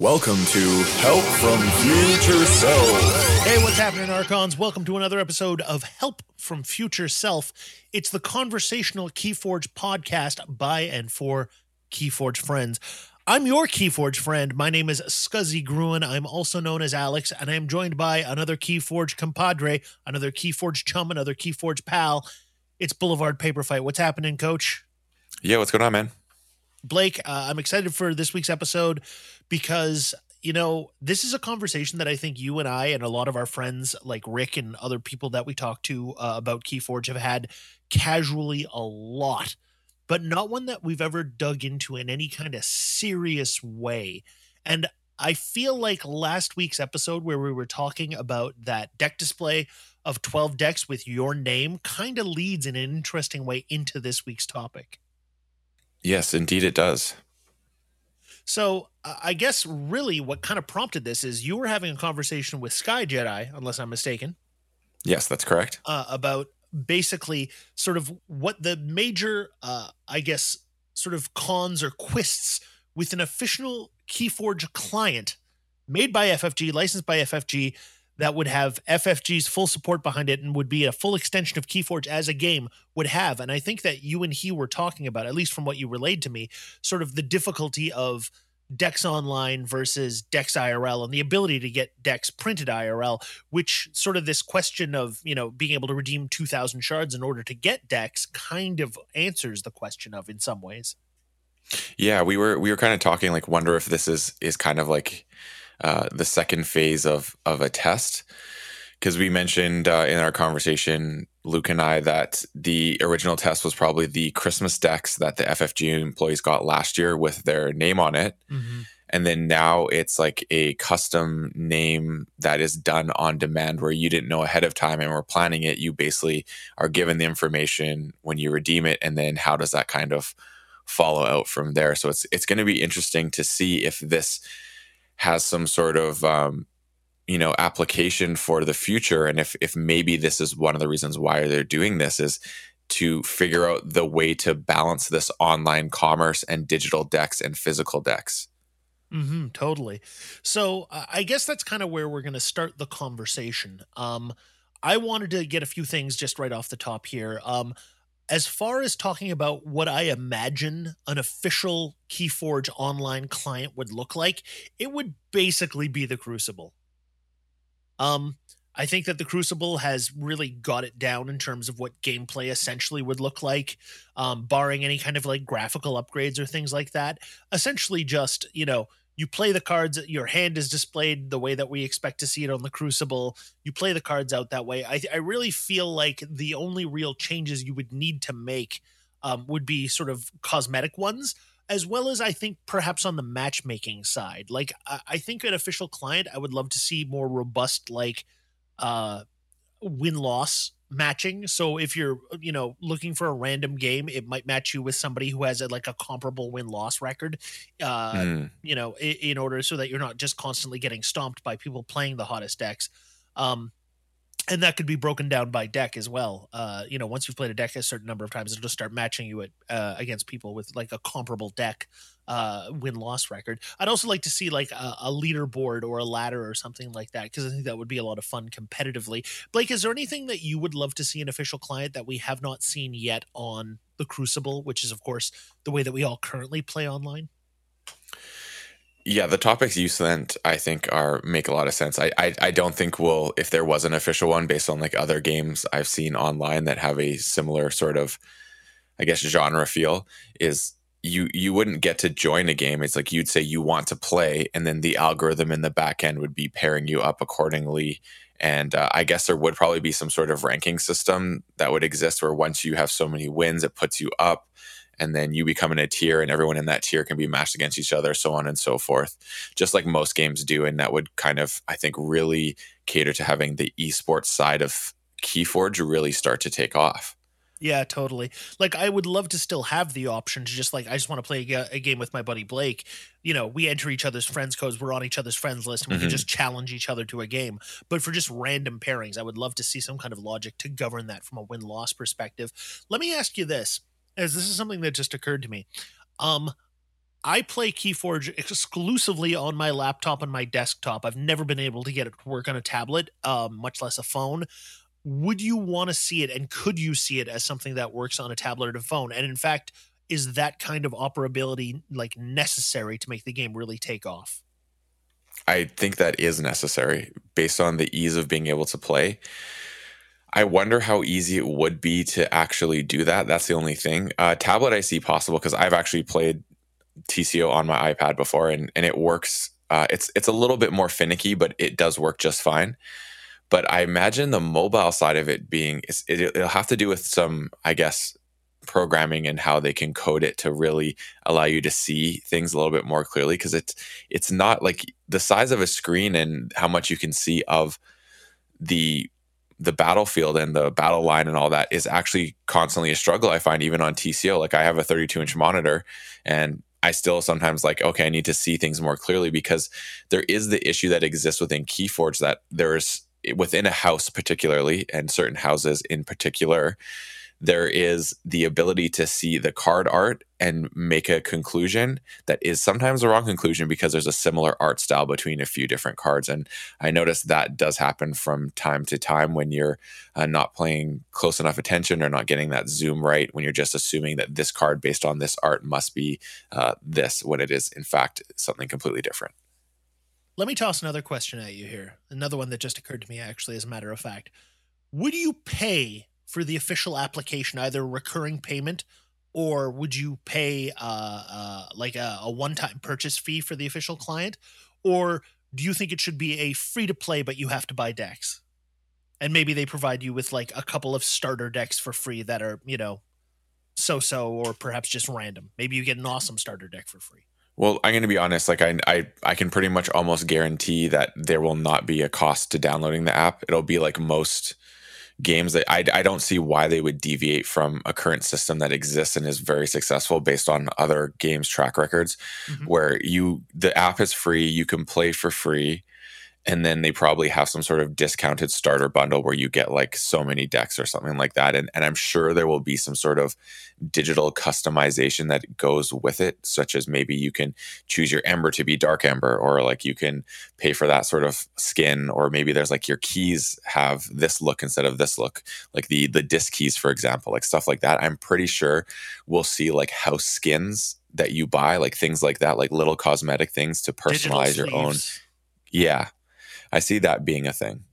Welcome to Help from Future Self. Hey, what's happening, Archons? Welcome to another episode of Help from Future Self. It's the conversational Keyforge podcast by and for Keyforge friends. I'm your Keyforge friend. My name is Scuzzy Gruen. I'm also known as Alex, and I am joined by another Keyforge compadre, another Keyforge chum, another Keyforge pal. It's Boulevard Paper Fight. What's happening, Coach? Yeah, what's going on, man? Blake, uh, I'm excited for this week's episode because you know this is a conversation that I think you and I and a lot of our friends like Rick and other people that we talk to uh, about Keyforge have had casually a lot, but not one that we've ever dug into in any kind of serious way. And I feel like last week's episode where we were talking about that deck display of 12 decks with your name kind of leads in an interesting way into this week's topic. Yes, indeed it does. So I guess really what kind of prompted this is you were having a conversation with Sky Jedi, unless I'm mistaken. Yes, that's correct. Uh, about basically sort of what the major, uh, I guess, sort of cons or quists with an official Keyforge client made by FFG, licensed by FFG, that would have FFG's full support behind it and would be a full extension of Keyforge as a game would have. And I think that you and he were talking about, at least from what you relayed to me, sort of the difficulty of decks online versus decks IRL and the ability to get decks printed IRL, which sort of this question of, you know, being able to redeem 2000 shards in order to get decks kind of answers the question of in some ways. Yeah, we were we were kind of talking like wonder if this is is kind of like uh, the second phase of of a test because we mentioned uh, in our conversation, Luke and I, that the original test was probably the Christmas decks that the FFG employees got last year with their name on it. Mm-hmm. And then now it's like a custom name that is done on demand where you didn't know ahead of time and we're planning it. You basically are given the information when you redeem it. And then how does that kind of follow out from there? So it's, it's going to be interesting to see if this has some sort of um, you know application for the future. And if if maybe this is one of the reasons why they're doing this is to figure out the way to balance this online commerce and digital decks and physical decks. Mm-hmm, totally. So uh, i guess that's kind of where we're going to start the conversation. Um, i wanted to get a few things just right off the top here. Um, as far as talking about what I imagine an official Keyforge online client would look like, it would basically be the Crucible. Um, I think that the Crucible has really got it down in terms of what gameplay essentially would look like, um, barring any kind of like graphical upgrades or things like that. Essentially, just you know, you play the cards your hand is displayed the way that we expect to see it on the crucible. You play the cards out that way. I, I really feel like the only real changes you would need to make um, would be sort of cosmetic ones as well as i think perhaps on the matchmaking side like i, I think an official client i would love to see more robust like uh win loss matching. So if you're, you know, looking for a random game, it might match you with somebody who has a, like a comparable win loss record, uh, mm. you know, in, in, order so that you're not just constantly getting stomped by people playing the hottest decks. Um, and that could be broken down by deck as well. Uh, you know, once you've played a deck a certain number of times, it'll just start matching you at, uh, against people with like a comparable deck uh, win loss record. I'd also like to see like a, a leaderboard or a ladder or something like that because I think that would be a lot of fun competitively. Blake, is there anything that you would love to see an official client that we have not seen yet on the Crucible, which is of course the way that we all currently play online? Yeah, the topics you sent, I think, are make a lot of sense. I, I, I don't think we'll, if there was an official one based on like other games I've seen online that have a similar sort of, I guess, genre feel, is you you wouldn't get to join a game. It's like you'd say you want to play, and then the algorithm in the back end would be pairing you up accordingly. And uh, I guess there would probably be some sort of ranking system that would exist where once you have so many wins, it puts you up and then you become in a tier and everyone in that tier can be matched against each other so on and so forth just like most games do and that would kind of i think really cater to having the esports side of keyforge really start to take off yeah, totally. Like I would love to still have the option to just like I just want to play a, a, game with my buddy Blake. You know, we enter each other's friends codes. We're on each other's friends list, and we mm-hmm. can just challenge each other to a game. But for just random pairings, I would love to see some kind of logic to govern that from a win loss perspective. Let me ask you this: as this is something that just occurred to me. Um, I play Keyforge exclusively on my laptop and my desktop. I've never been able to get it to work on a tablet, um, much less a phone. Would you want to see it, and could you see it as something that works on a tablet or a phone? And in fact, is that kind of operability like necessary to make the game really take off? I think that is necessary based on the ease of being able to play. I wonder how easy it would be to actually do that. That's the only thing. Uh, tablet, I see possible because I've actually played TCO on my iPad before, and and it works. Uh, it's it's a little bit more finicky, but it does work just fine. But I imagine the mobile side of it being it, it'll have to do with some, I guess, programming and how they can code it to really allow you to see things a little bit more clearly because it's it's not like the size of a screen and how much you can see of the the battlefield and the battle line and all that is actually constantly a struggle i find even on tco like i have a 32 inch monitor and I still sometimes like, okay, I need to see things more clearly because there is the issue that exists within Keyforge that there's eh, within a house, particularly, and certain houses in particular, there is the ability to see the card art and make a conclusion that is sometimes the wrong conclusion because there's a similar art style between a few different cards. And I notice that does happen from time to time when you're uh, not playing close enough attention or not getting that zoom right, when you're just assuming that this card based on this art must be uh, this, when it is, in fact, something completely different. Let me toss another question at you here. Another one that just occurred to me, actually, as a matter of fact. Would you pay for the official application, either recurring payment or would you pay uh, uh, like a, a one time purchase fee for the official client? Or do you think it should be a free to play, but you have to buy decks? And maybe they provide you with like a couple of starter decks for free that are, you know, so so or perhaps just random. Maybe you get an awesome starter deck for free. Well, I'm going to be honest. Like I, I, I can pretty much almost guarantee that there will not be a cost to downloading the app. It'll be like most games that I, I don't see why they would deviate from a current system that exists and is very successful based on other games track records mm-hmm. where you the app is free you can play for free and then they probably have some sort of discounted starter bundle where you get like so many decks or something like that and, and i'm sure there will be some sort of digital customization that goes with it such as maybe you can choose your ember to be dark ember or like you can pay for that sort of skin or maybe there's like your keys have this look instead of this look like the the disc keys for example like stuff like that. I'm pretty sure we'll see like house skins that you buy like things like that like little cosmetic things to personalize your own yeah I see that being a thing.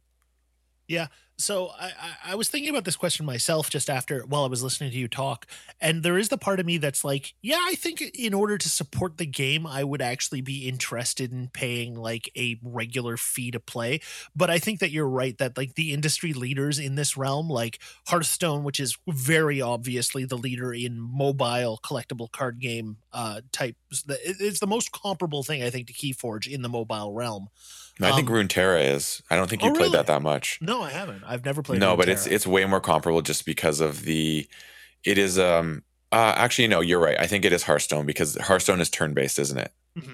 Yeah. So I, I was thinking about this question myself just after while I was listening to you talk, and there is the part of me that's like, yeah, I think in order to support the game, I would actually be interested in paying like a regular fee to play. But I think that you're right that like the industry leaders in this realm, like Hearthstone, which is very obviously the leader in mobile collectible card game uh, types, it's the most comparable thing I think to KeyForge in the mobile realm. I think um, Runeterra is. I don't think you oh, played really? that that much. No, I haven't. I've never played. No, Runeterra. but it's it's way more comparable just because of the. It is um. Uh, actually, no, you're right. I think it is Hearthstone because Hearthstone is turn based, isn't it? Mm-hmm.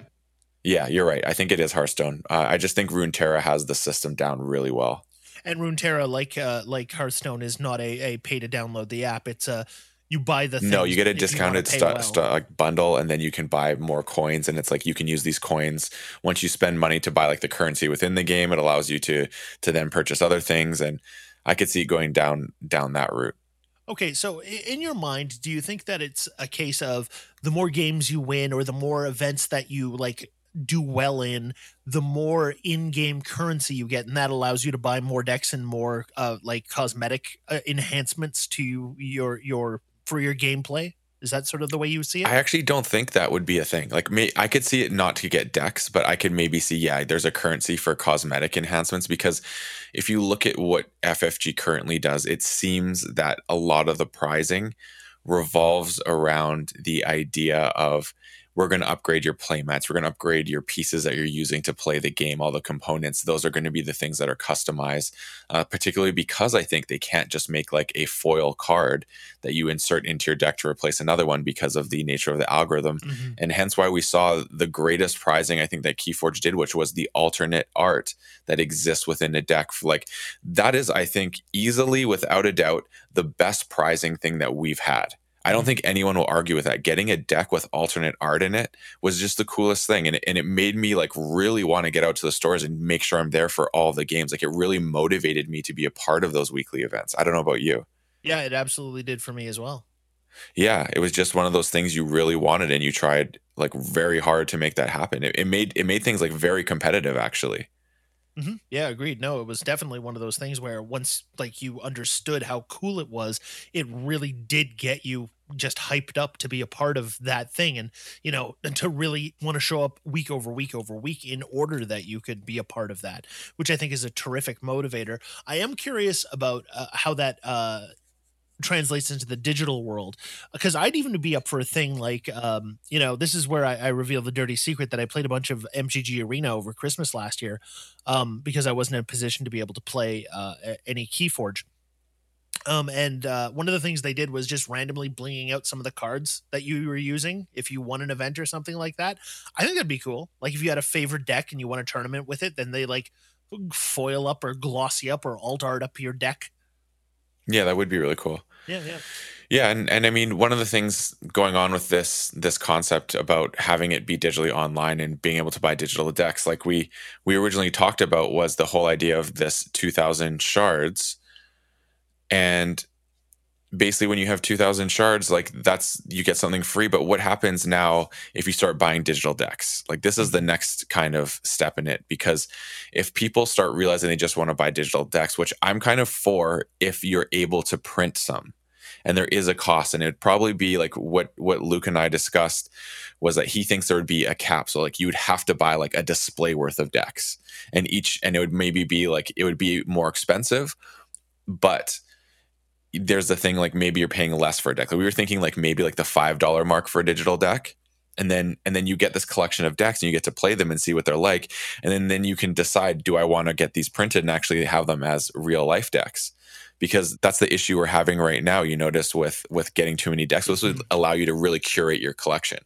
Yeah, you're right. I think it is Hearthstone. Uh, I just think Runeterra has the system down really well. And Runeterra, like uh, like Hearthstone, is not a, a pay to download the app. It's a you buy the no you get a discounted stu- well. stu- like bundle and then you can buy more coins and it's like you can use these coins once you spend money to buy like the currency within the game it allows you to to then purchase other things and i could see going down down that route okay so in your mind do you think that it's a case of the more games you win or the more events that you like do well in the more in-game currency you get and that allows you to buy more decks and more uh, like cosmetic uh, enhancements to your your for your gameplay? Is that sort of the way you see it? I actually don't think that would be a thing. Like, may, I could see it not to get decks, but I could maybe see, yeah, there's a currency for cosmetic enhancements because if you look at what FFG currently does, it seems that a lot of the prizing revolves around the idea of we're going to upgrade your playmats. We're going to upgrade your pieces that you're using to play the game, all the components. Those are going to be the things that are customized, uh, particularly because I think they can't just make like a foil card that you insert into your deck to replace another one because of the nature of the algorithm. Mm-hmm. And hence why we saw the greatest prizing I think that Keyforge did, which was the alternate art that exists within a deck. Like that is, I think, easily without a doubt, the best prizing thing that we've had I don't mm-hmm. think anyone will argue with that. Getting a deck with alternate art in it was just the coolest thing. And it, and it made me like really want to get out to the stores and make sure I'm there for all the games. Like it really motivated me to be a part of those weekly events. I don't know about you. Yeah, it absolutely did for me as well. Yeah, it was just one of those things you really wanted and you tried like very hard to make that happen. It, it made it made things like very competitive actually. Mm-hmm. Yeah, agreed. No, it was definitely one of those things where once like you understood how cool it was, it really did get you just hyped up to be a part of that thing and you know and to really want to show up week over week over week in order that you could be a part of that which i think is a terrific motivator i am curious about uh, how that uh translates into the digital world because i'd even be up for a thing like um, you know this is where I, I reveal the dirty secret that i played a bunch of MTG arena over christmas last year um, because i wasn't in a position to be able to play uh, any keyforge um, and uh, one of the things they did was just randomly blinging out some of the cards that you were using if you won an event or something like that. I think that'd be cool. Like if you had a favorite deck and you won a tournament with it, then they like foil up or glossy up or alt art up your deck. Yeah, that would be really cool. Yeah, yeah. Yeah, and, and I mean one of the things going on with this this concept about having it be digitally online and being able to buy digital decks, like we we originally talked about, was the whole idea of this two thousand shards, and basically when you have 2000 shards like that's you get something free. But what happens now if you start buying digital decks? Like this is the next kind of step in it. Because if people start realizing they just want to buy digital decks which i'm kind of for if you're able to print some and there is a cost and it'd probably be like what what luke and i discussed was that he thinks there would be a cap. So like you would have to buy like a display worth of decks and each and it would maybe be like it would be more expensive. But there's the thing like maybe you're paying less for a deck. Like we were thinking like maybe like the five dollar mark for a digital deck. And then and then you get this collection of decks and you get to play them and see what they're like. And then then you can decide, do I want to get these printed and actually have them as real life decks? Because that's the issue we're having right now. You notice with with getting too many decks. This would mm-hmm. allow you to really curate your collection.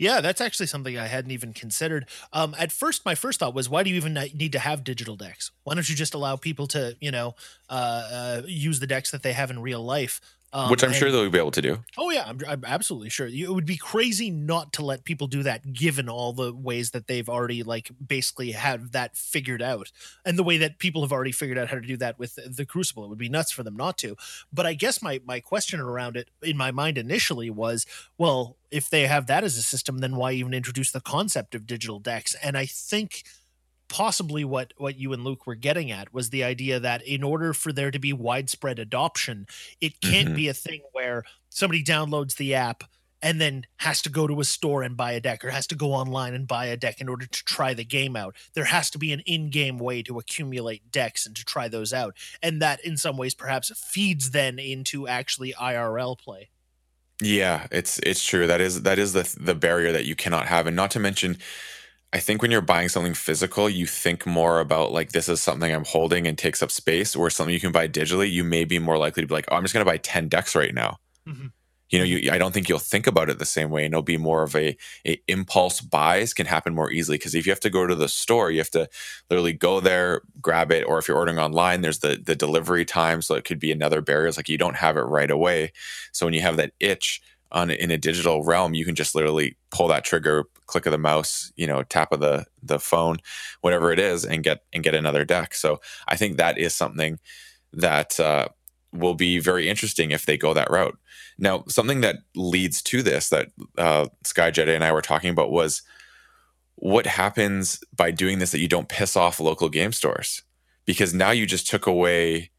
Yeah, that's actually something I hadn't even considered. Um, at first, my first thought was, why do you even need to have digital decks? Why don't you just allow people to, you know, uh, uh, use the decks that they have in real life? Um, Which I'm and, sure they'll be able to do. Oh yeah, I'm, I'm, absolutely sure. It would be crazy not to let people do that, given all the ways that they've already like basically have that figured out, and the way that people have already figured out how to do that with the Crucible. It would be nuts for them not to. But I guess my my question around it in my mind initially was, well, if they have that as a system, then why even introduce the concept of digital decks? And I think possibly what what you and Luke were getting at was the idea that in order for there to be widespread adoption, it can't mm-hmm. be a thing where somebody downloads the app and then has to go to a store and buy a deck or has to go online and buy a deck in order to try the game out. There has to be an in-game way to accumulate decks and to try those out. And that in some ways perhaps feeds then into actually IRL play. Yeah, it's it's true. That is that is the the barrier that you cannot have and not to mention I think when you're buying something physical, you think more about like this is something I'm holding and takes up space, or something you can buy digitally. You may be more likely to be like, oh, I'm just going to buy ten decks right now. Mm-hmm. You know, you, I don't think you'll think about it the same way, and it'll be more of a, a impulse buys can happen more easily because if you have to go to the store, you have to literally go there, grab it, or if you're ordering online, there's the the delivery time, so it could be another barrier. It's like you don't have it right away. So when you have that itch, on in a digital realm, you can just literally pull that trigger, click of the mouse, you know, tap of the the phone, whatever it is, and get and get another deck. So I think that is something that uh, will be very interesting if they go that route. Now, something that leads to this that uh, Sky Jedi and I were talking about was what happens by doing this that you don't piss off local game stores because now you just took away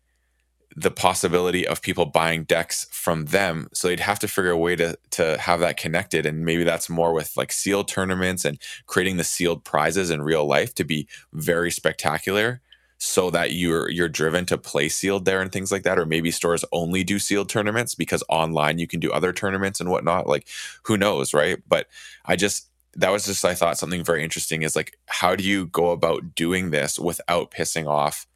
the possibility of people buying decks from them. So they'd have to figure a way to to have that connected. And maybe that's more with like sealed tournaments and creating the sealed prizes in real life to be very spectacular so that you're you're driven to play sealed there and things like that. Or maybe stores only do sealed tournaments because online you can do other tournaments and whatnot. Like who knows, right? But I just that was just I thought something very interesting is like how do you go about doing this without pissing off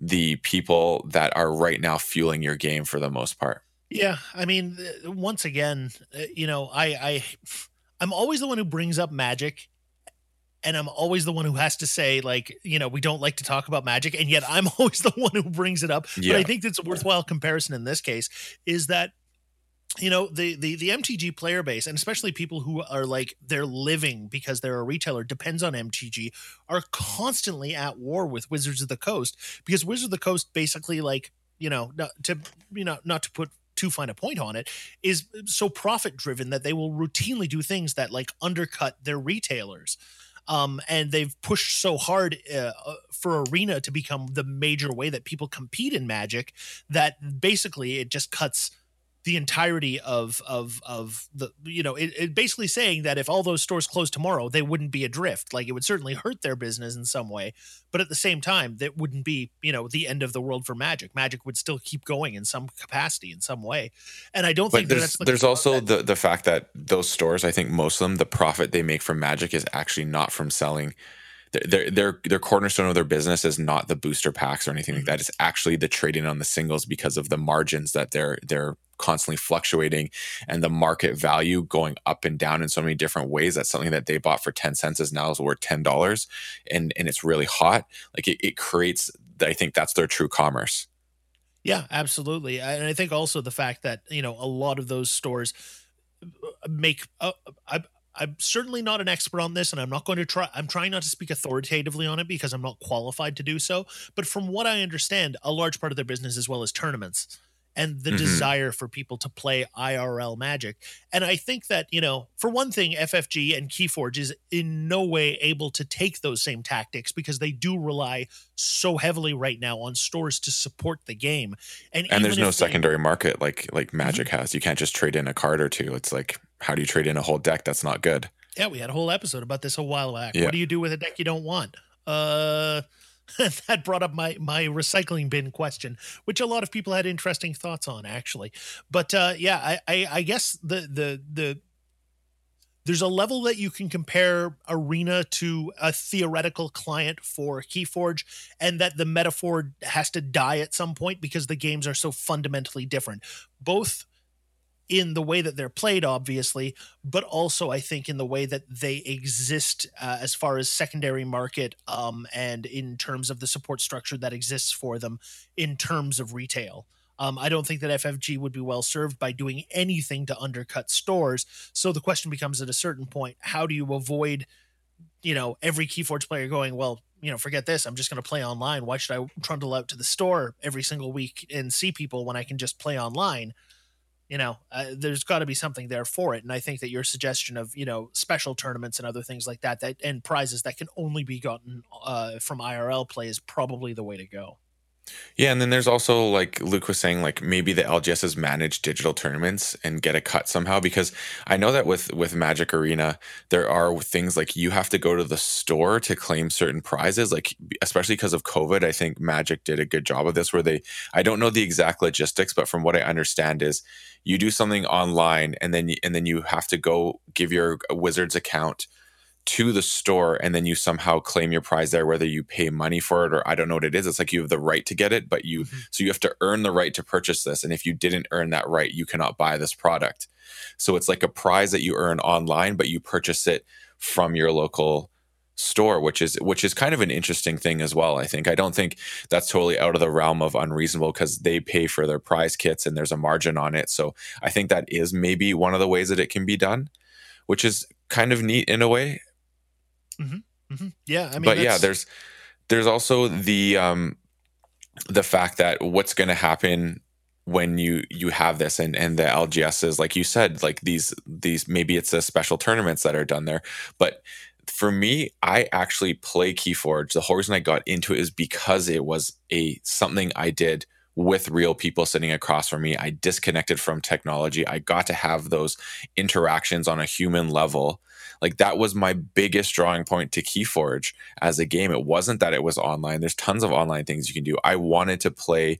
the people that are right now fueling your game for the most part. Yeah, I mean, once again, uh, you know, I, I, I'm always the one who brings up magic, and I'm always the one who has to say, like, you know, we don't like to talk about magic, and yet I'm always the one who brings it up. Yeah. But I think that's a worthwhile comparison in this case is that you know the, the the mtg player base and especially people who are like they're living because they're a retailer depends on mtg are constantly at war with wizards of the coast because wizards of the coast basically like you know not to you know not to put too fine a point on it is so profit driven that they will routinely do things that like undercut their retailers. Um, and they've pushed so hard uh, uh, for arena to become the major way that people compete in magic that basically it just cuts the entirety of of of the you know it, it, basically saying that if all those stores closed tomorrow they wouldn't be adrift. Like it would certainly hurt their business in some way but at the same time that wouldn't be you know the end of the world for magic. Magic would still keep going in some capacity in some way. And i don't but think there's the there's also that, the the fact that those stores i think most of them the profit they make from magic is actually not from selling their their their cornerstone of their business is not the booster packs or anything mm-hmm. like that. It's actually the trading on the singles because of the margins that they're they're constantly fluctuating and the market value going up and down in so many different ways that's something that they bought for 10 cents is now is worth $10 and and it's really hot like it, it creates i think that's their true commerce yeah absolutely and i think also the fact that you know a lot of those stores uh, make uh, I, I'm certainly not an expert on this, and I'm not going to try. I'm trying not to speak authoritatively on it because I'm not qualified to do so. But from what I understand, a large part of their business, as well as tournaments, and the mm-hmm. desire for people to play IRL Magic. And I think that, you know, for one thing, FFG and Keyforge is in no way able to take those same tactics because they do rely so heavily right now on stores to support the game. And, and there's no they, secondary market like like Magic mm-hmm. has. You can't just trade in a card or two. It's like how do you trade in a whole deck that's not good? Yeah, we had a whole episode about this a while back. Yeah. What do you do with a deck you don't want? Uh that brought up my my recycling bin question, which a lot of people had interesting thoughts on, actually. But uh, yeah, I, I, I guess the the the there's a level that you can compare Arena to a theoretical client for Keyforge, and that the metaphor has to die at some point because the games are so fundamentally different. Both in the way that they're played, obviously, but also I think in the way that they exist uh, as far as secondary market um, and in terms of the support structure that exists for them in terms of retail. Um, I don't think that FFG would be well served by doing anything to undercut stores. So the question becomes at a certain point, how do you avoid, you know, every Keyforge player going, well, you know, forget this. I'm just going to play online. Why should I trundle out to the store every single week and see people when I can just play online? You know uh, there's got to be something there for it. And i think that your suggestion of you know special tournaments and other things like that that and prizes that can only be gotten uh, from irl play is probably the way to go yeah, and then there's also like Luke was saying, like maybe the LGSs manage digital tournaments and get a cut somehow. Because I know that with with Magic Arena, there are things like you have to go to the store to claim certain prizes. Like especially because of COVID, I think Magic did a good job of this. Where they, I don't know the exact logistics, but from what I understand is you do something online and then and then you have to go give your Wizards account to the store and then you somehow claim your prize there whether you pay money for it or I don't know what it is it's like you have the right to get it but you mm-hmm. so you have to earn the right to purchase this and if you didn't earn that right you cannot buy this product. So it's like a prize that you earn online but you purchase it from your local store which is which is kind of an interesting thing as well i think. I don't think that's totally out of the realm of unreasonable because they pay for their prize kits and there's a margin on it. So i think that is maybe one of the ways that it can be done which is kind of neat in a way Mm-hmm. Mm-hmm. Yeah, I mean, but yeah, there's there's also the um the fact that what's going to happen when you you have this and and the LGSs like you said like these these maybe it's a special tournaments that are done there but for me I actually play Keyforge the whole reason I got into it is because it was a something I did with real people sitting across from me. I disconnected from technology. I got to have those interactions on a human level like that was my biggest drawing point to Keyforge as a game. It wasn't that it was online. There's tons of online things you can do. I wanted to play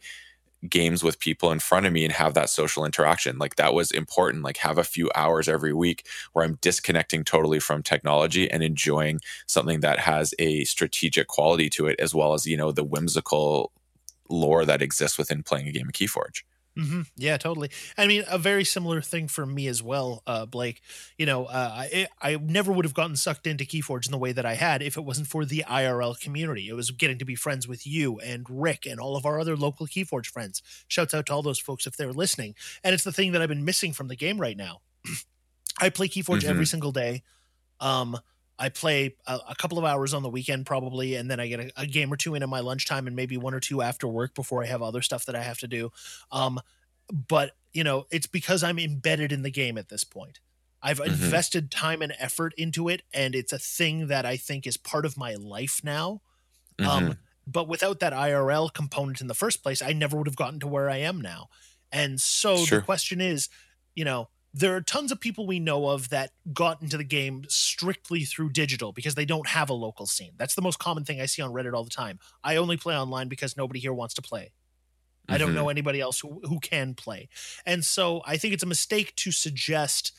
games with people in front of me and have that social interaction. Like that was important. Like have a few hours every week where I'm disconnecting totally from technology and enjoying something that has a strategic quality to it, as well as, you know, the whimsical lore that exists within playing a game of Keyforge. Mm-hmm. Yeah, totally. I mean, a very similar thing for me as well, uh, Blake. You know, uh, I I never would have gotten sucked into KeyForge in the way that I had if it wasn't for the IRL community. It was getting to be friends with you and Rick and all of our other local KeyForge friends. Shouts out to all those folks if they're listening. And it's the thing that I've been missing from the game right now. I play KeyForge mm-hmm. every single day. Um, I play a, a, couple of hours on the weekend probably, and then I get a, a, game or two in at my lunchtime, and maybe one or two after work before I have other stuff that I have to do. Um, but you know, it's because I'm embedded in the game at this point. I've mm-hmm. invested time and effort into it, and it's a thing that I think is part of my life now. Um, mm-hmm. Um, but without that IRL component in the first place, I never would have gotten to where I am now. And so sure. the question is, you know, there are tons of people we know of that got into the game strictly through digital because they don't have a local scene. That's the most common thing I see on Reddit all the time. I only play online because nobody here wants to play. Mm-hmm. I don't know mm-hmm. anybody else who, who can play. And so I think it's a mistake to suggest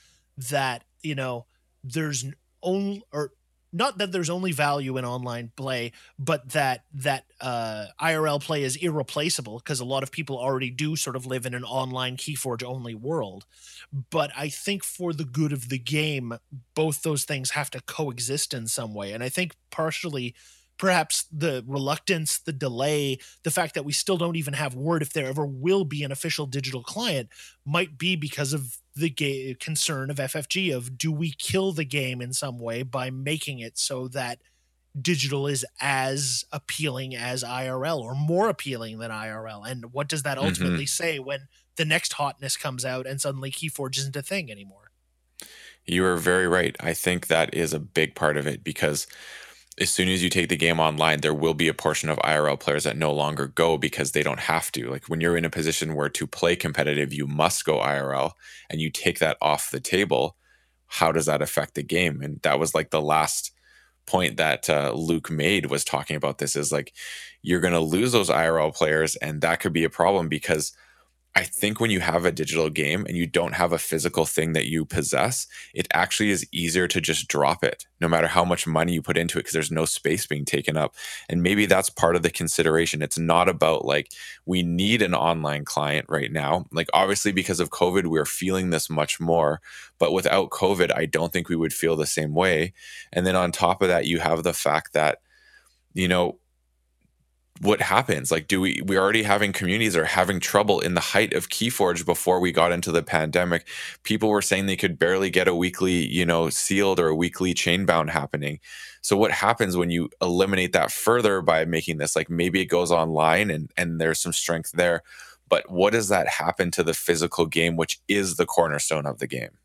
that, you know, there's only or not that there's only value in online play, but that that uh, IRL play is irreplaceable because a lot of people already do sort of live in an online KeyForge only world. But I think for the good of the game, both those things have to coexist in some way, and I think partially perhaps the reluctance, the delay, the fact that we still don't even have word if there ever will be an official digital client might be because of the ga- concern of FFG of do we kill the game in some way by making it so that digital is as appealing as IRL or more appealing than IRL and what does that mm-hmm. ultimately mm-hmm. say when the next hotness comes out and suddenly Keyforge isn't a thing anymore? You are very right. I think that is a big part of it because as soon as you take the game online, there will be a portion of IRL players that no longer go because they don't have to. Like when you're in a position where to play competitive, you must go IRL and you take that off the table, how does that affect the game? And that was like the last point that uh, Luke made was talking about this is like you're going to lose those IRL players and that could be a problem because – I think when you have a digital game and you don't have a physical thing that you possess, it actually is easier to just drop it, no matter how much money you put into it, because there's no space being taken up. And maybe that's part of the consideration. It's not about like, we need an online client right now. Like, obviously, because of COVID, we're feeling this much more. But without COVID, I don't think we would feel the same way. And then on top of that, you have the fact that, you know, what happens? Like do we we already having communities are having trouble in the height of keyforge before we got into the pandemic. People were saying they could barely get a weekly you know sealed or a weekly Chainbound happening. So what happens when you eliminate that further by making this like maybe it goes online and and there's some strength there but what does that happen to the physical game which is the cornerstone of the game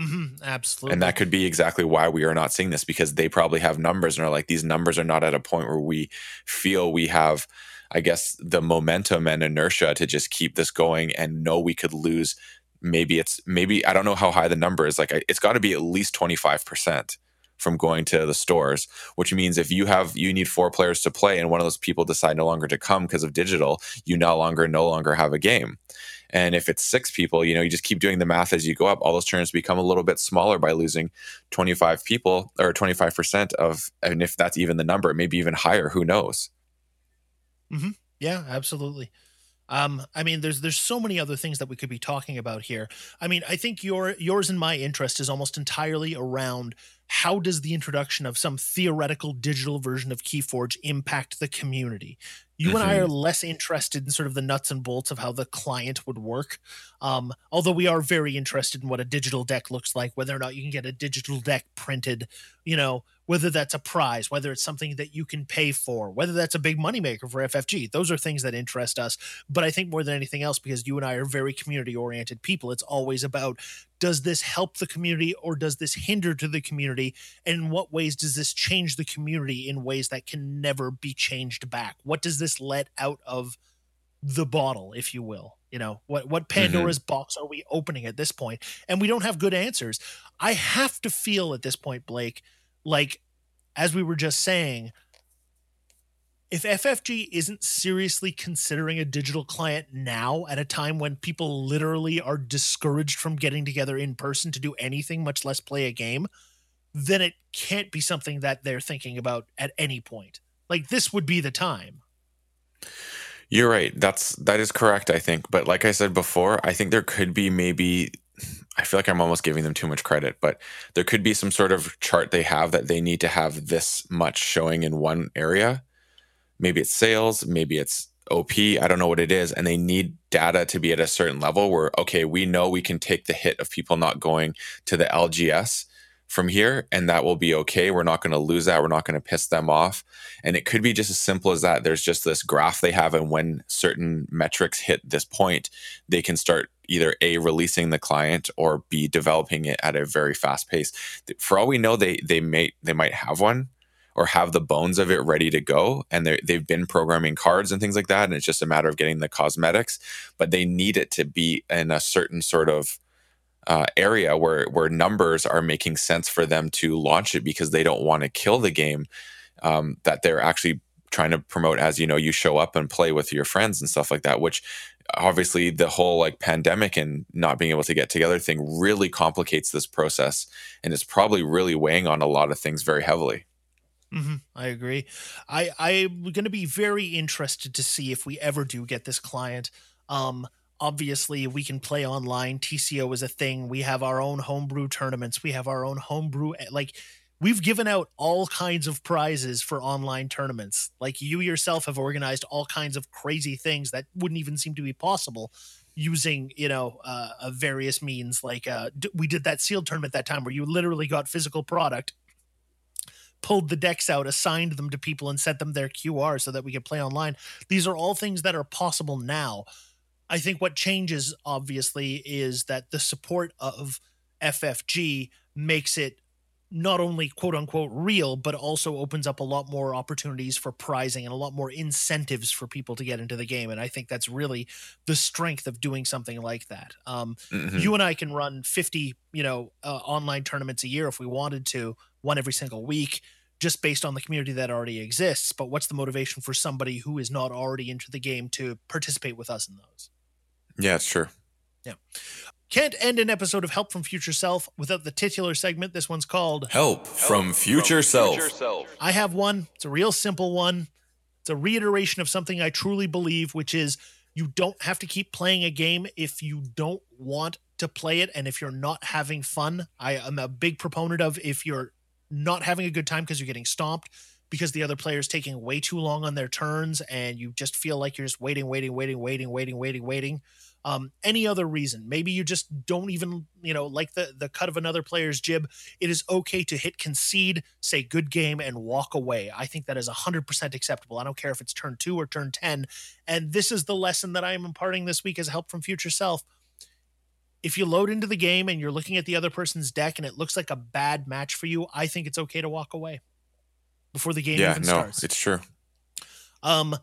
Mm-hmm, absolutely. And that could be exactly why we are not seeing this because they probably have numbers and are like, these numbers are not at a point where we feel we have, I guess, the momentum and inertia to just keep this going and know we could lose. Maybe it's, maybe, I don't know how high the number is. Like, it's got to be at least 25% from going to the stores, which means if you have, you need four players to play and one of those people decide no longer to come because of digital, you no longer, no longer have a game. And if it's six people, you know, you just keep doing the math as you go up. All those turns become a little bit smaller by losing 25 people or 25% of, and if that's even the number, maybe even higher, who knows? Mm-hmm. Yeah, absolutely. Um, I mean, there's there's so many other things that we could be talking about here. I mean, I think your yours and my interest is almost entirely around how does the introduction of some theoretical digital version of Keyforge impact the community? You mm-hmm. and I mm-hmm. are less interested in sort of the nuts and bolts of how the client would work. Um, although we are very interested in what a digital deck looks like, whether or not you can get a digital deck printed, you know, whether that's a prize, whether it's something that you can pay for, whether that's a big moneymaker for FFG. Those are things that interest us. But I think more than anything else, because you and I are very community oriented people, it's always about does this help the community or does this hinder to the community? And in what ways does this change the community in ways that can never be changed back? What does this let out of the bottle, if you will? You know, what what Pandora's mm-hmm. box are we opening at this point? And we don't have good answers. I have to feel at this point, Blake, like as we were just saying, if FFG isn't seriously considering a digital client now at a time when people literally are discouraged from getting together in person to do anything, much less play a game, then it can't be something that they're thinking about at any point. Like this would be the time. You're right. That's that is correct, I think. But like I said before, I think there could be maybe I feel like I'm almost giving them too much credit, but there could be some sort of chart they have that they need to have this much showing in one area. Maybe it's sales, maybe it's OP, I don't know what it is, and they need data to be at a certain level where okay, we know we can take the hit of people not going to the LGS from here and that will be okay. We're not going to lose that. We're not going to piss them off. And it could be just as simple as that. There's just this graph they have and when certain metrics hit this point, they can start either A releasing the client or B developing it at a very fast pace. For all we know they they may they might have one or have the bones of it ready to go and they've been programming cards and things like that and it's just a matter of getting the cosmetics but they need it to be in a certain sort of uh, area where where numbers are making sense for them to launch it because they don't want to kill the game um, that they're actually trying to promote as you know you show up and play with your friends and stuff like that which obviously the whole like pandemic and not being able to get together thing really complicates this process and it's probably really weighing on a lot of things very heavily Mm-hmm. I agree. I I'm going to be very interested to see if we ever do get this client. Um, obviously we can play online tco is a thing we have our own homebrew tournaments we have our own homebrew eh, like we've given out all kinds of prizes for online tournaments like you yourself have organized all kinds of crazy things that wouldn't even seem to be possible using you know uh, various means like uh, d- we did that sealed tournament that time where you literally got physical product pulled the decks out assigned them to people and sent them their qr so that we could play online these are all things that are possible now I think what changes, obviously, is that the support of FFG makes it not only quote unquote real, but also opens up a lot more opportunities for prizing and a lot more incentives for people to get into the game. And I think that's really the strength of doing something like that. Um, mm-hmm. You and I can run 50, you know, uh, online tournaments a year if we wanted to, one every single week, just based on the community that already exists. But what's the motivation for somebody who is not already into the game to participate with us in those? Yeah, it's true. Yeah. Can't end an episode of Help from Future Self without the titular segment. This one's called Help, from, Future, from Self. Future Self. I have one. It's a real simple one. It's a reiteration of something I truly believe, which is you don't have to keep playing a game if you don't want to play it and if you're not having fun. I am a big proponent of if you're not having a good time because you're getting stomped because the other player's taking way too long on their turns and you just feel like you're just waiting, waiting, waiting, waiting, waiting, waiting, waiting um, any other reason. Maybe you just don't even, you know, like the the cut of another player's jib. It is okay to hit concede, say good game, and walk away. I think that is hundred percent acceptable. I don't care if it's turn two or turn ten. And this is the lesson that I am imparting this week as help from future self. If you load into the game and you're looking at the other person's deck and it looks like a bad match for you, I think it's okay to walk away before the game yeah, even no, starts. It's true. Um,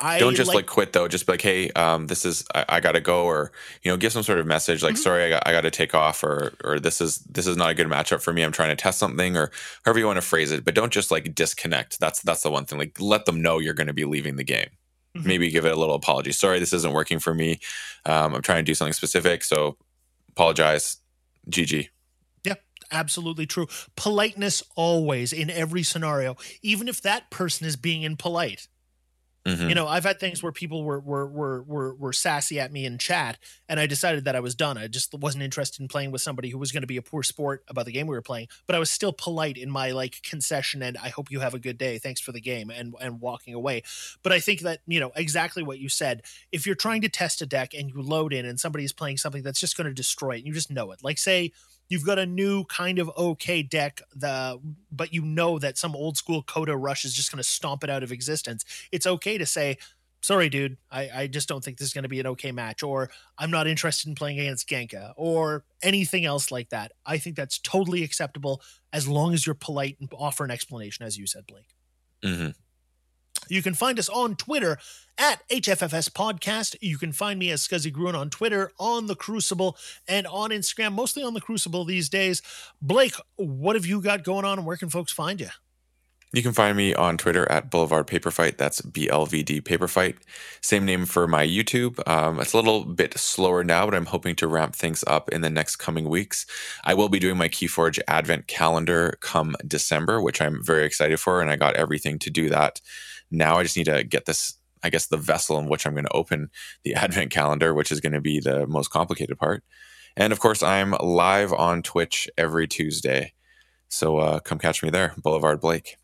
I don't just like, like, quit though. Just be like, hey, um, this is I, I, gotta go, or you know, give some sort of message like, mm-hmm. sorry, I got, I got to take off, or or this is this is not a good matchup for me. I'm trying to test something, or however you want to phrase it. But don't just like disconnect. That's that's the one thing. Like, let them know you're going to be leaving the game. Mm-hmm. Maybe give it a little apology. Sorry, this isn't working for me. Um, I'm trying to do something specific, so apologize. GG. Yeah, absolutely true. Politeness always in every scenario, even if that person is being impolite. Mm-hmm. You know, I've had things where people were, were were were were sassy at me in chat, and I decided that I was done. I just wasn't interested in playing with somebody who was going to be a poor sport about the game we were playing. But I was still polite in my like concession and I hope you have a good day. Thanks for the game and and walking away. But I think that you know exactly what you said. If you're trying to test a deck and you load in and somebody's playing something that's just going to destroy it, you just know it. Like say you've got a new kind of okay deck the but you know that some old school CotA rush is just going to stomp it out of existence. It's okay to say sorry dude i, I just don't think this is going to be an okay match or i'm not interested in playing against genka or anything else like that. I think that's totally acceptable as long as you're polite and offer an explanation as you said blake. Mm-hmm. You can find us on Twitter at HFFS Podcast. You can find me as Scuzzy Gruen on Twitter, on The Crucible, and on Instagram, mostly on The Crucible these days. Blake, what have you got going on and where can folks find you? You can find me on Twitter at Boulevard Paper Fight. That's BLVD Paper Fight. Same name for my YouTube. Um, it's a little bit slower now, but I'm hoping to ramp things up in the next coming weeks. I will be doing my Keyforge Advent calendar come December, which I'm very excited for, and I got everything to do that now I just need to get this I guess the vessel in which I'm going to open the advent calendar, which is going to be the most complicated part. And of course, I'm live on Twitch every Tuesday. So uh, come catch me there, Boulevard Blake.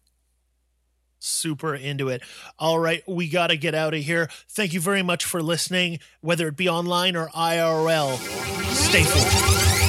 Super into it. All right, we got to get out of here. Thank you very much for listening, whether it be online or IRL. Stay forward.